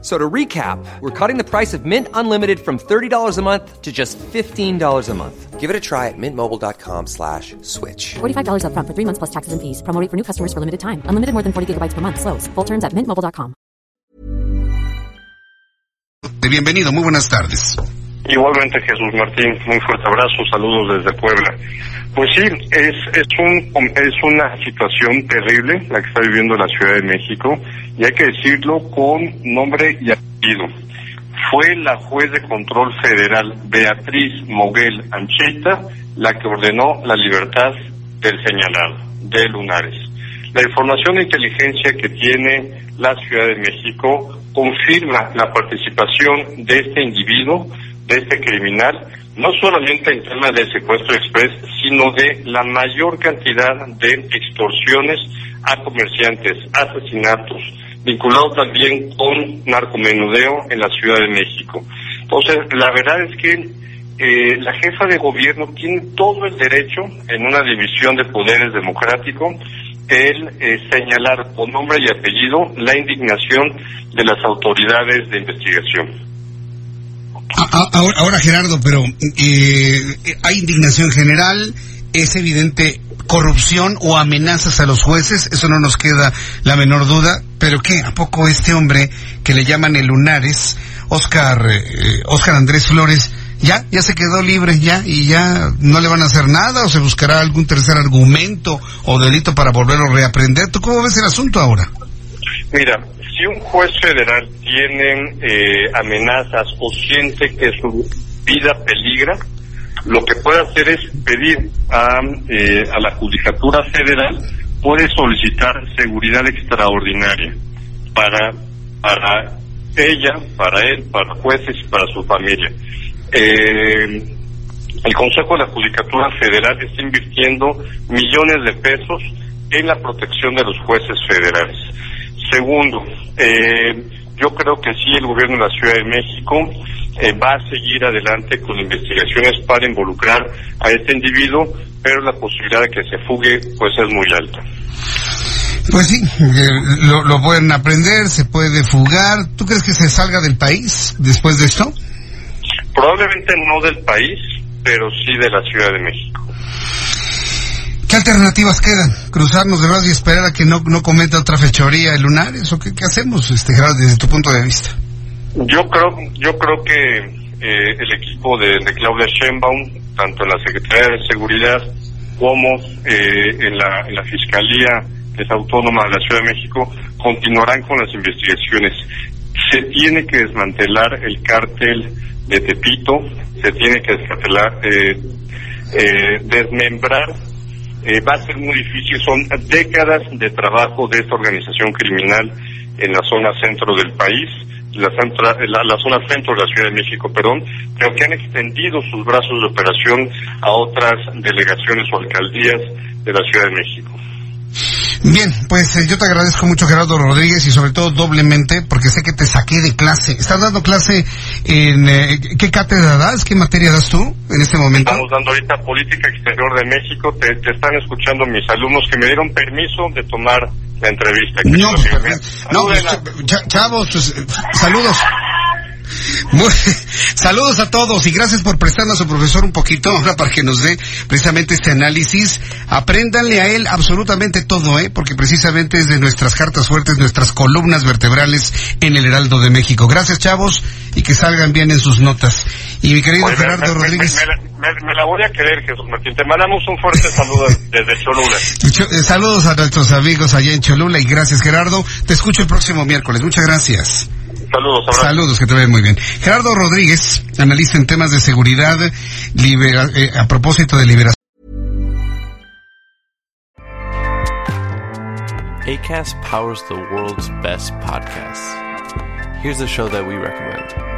So to recap, we're cutting the price of Mint Unlimited from $30 a month to just $15 a month. Give it a try at mintmobile.com slash switch. $45 upfront for three months plus taxes and fees. Promo rate for new customers for limited time. Unlimited more than 40 gigabytes per month. Slows. Full terms at mintmobile.com. Bienvenido, muy buenas tardes. Igualmente Jesús Martín, muy fuerte abrazo, saludos desde Puebla. Pues sí, es, es, un, es una situación terrible la que está viviendo la Ciudad de México y hay que decirlo con nombre y apellido. Fue la juez de control federal Beatriz Moguel Ancheta la que ordenó la libertad del señalado, de Lunares. La información de inteligencia que tiene la Ciudad de México confirma la participación de este individuo, de este criminal, no solamente en tema de secuestro express, sino de la mayor cantidad de extorsiones a comerciantes, asesinatos, vinculado también con narcomenudeo en la Ciudad de México. Entonces, la verdad es que eh, la jefa de gobierno tiene todo el derecho en una división de poderes democrático el eh, señalar con nombre y apellido la indignación de las autoridades de investigación. Ahora, ahora Gerardo, pero eh, hay indignación general, es evidente corrupción o amenazas a los jueces, eso no nos queda la menor duda, pero ¿qué? ¿A poco este hombre que le llaman el Lunares, Oscar, eh, Oscar Andrés Flores, ya, ya se quedó libre, ya, y ya no le van a hacer nada, o se buscará algún tercer argumento o delito para volverlo a reaprender? ¿Tú cómo ves el asunto ahora? Mira, si un juez federal tiene eh, amenazas o siente que su vida peligra, lo que puede hacer es pedir a, eh, a la Judicatura Federal, puede solicitar seguridad extraordinaria para, para ella, para él, para jueces y para su familia. Eh, el Consejo de la Judicatura Federal está invirtiendo millones de pesos en la protección de los jueces federales. Segundo, eh, yo creo que sí el gobierno de la Ciudad de México eh, va a seguir adelante con investigaciones para involucrar a este individuo, pero la posibilidad de que se fugue pues es muy alta. Pues sí, lo, lo pueden aprender, se puede fugar. ¿Tú crees que se salga del país después de esto? Probablemente no del país, pero sí de la Ciudad de México. ¿Qué alternativas quedan? ¿Cruzarnos de brazos y esperar a que no, no cometa otra fechoría el Lunares? ¿O qué, qué hacemos, este, Gerardo, desde tu punto de vista? Yo creo, yo creo que eh, el equipo de, de, Claudia Sheinbaum, tanto en la Secretaría de Seguridad como eh, en, la, la Fiscalía que es autónoma de la Ciudad de México, continuarán con las investigaciones. Se tiene que desmantelar el cártel de Tepito, se tiene que desmantelar, eh, eh, desmembrar eh, va a ser muy difícil. Son décadas de trabajo de esta organización criminal en la zona centro del país, la, centra, zona centro de la Ciudad de México, perdón, pero que han extendido sus brazos de operación a otras delegaciones o alcaldías de la Ciudad de México. Bien, pues eh, yo te agradezco mucho Gerardo Rodríguez y sobre todo doblemente porque sé que te saqué de clase. ¿Estás dando clase en eh, qué cátedra das? ¿Qué materia das tú en este momento? Estamos dando ahorita Política Exterior de México. Te, te están escuchando mis alumnos que me dieron permiso de tomar la entrevista. No, pues, no pues, ch chavos, pues, saludos. Muy, saludos a todos y gracias por prestarnos a su profesor un poquito ahora para que nos dé precisamente este análisis. Apréndanle a él absolutamente todo, ¿eh? porque precisamente es de nuestras cartas fuertes, nuestras columnas vertebrales en el Heraldo de México. Gracias, chavos, y que salgan bien en sus notas. Y mi querido Oye, Gerardo me, Rodríguez. Me, la voy a querer, Jesús Martín. Te mandamos un fuerte saludo desde Cholula. Ch eh, saludos a nuestros amigos allá en Cholula y gracias, Gerardo. Te escucho el próximo miércoles. Muchas gracias. Saludos, abrazo. Saludos, que te ven muy bien. Gerardo Rodríguez, analista en temas de seguridad, libera, eh, a propósito de liberación. ACAST powers the world's best podcasts. Here's a show that we recommend.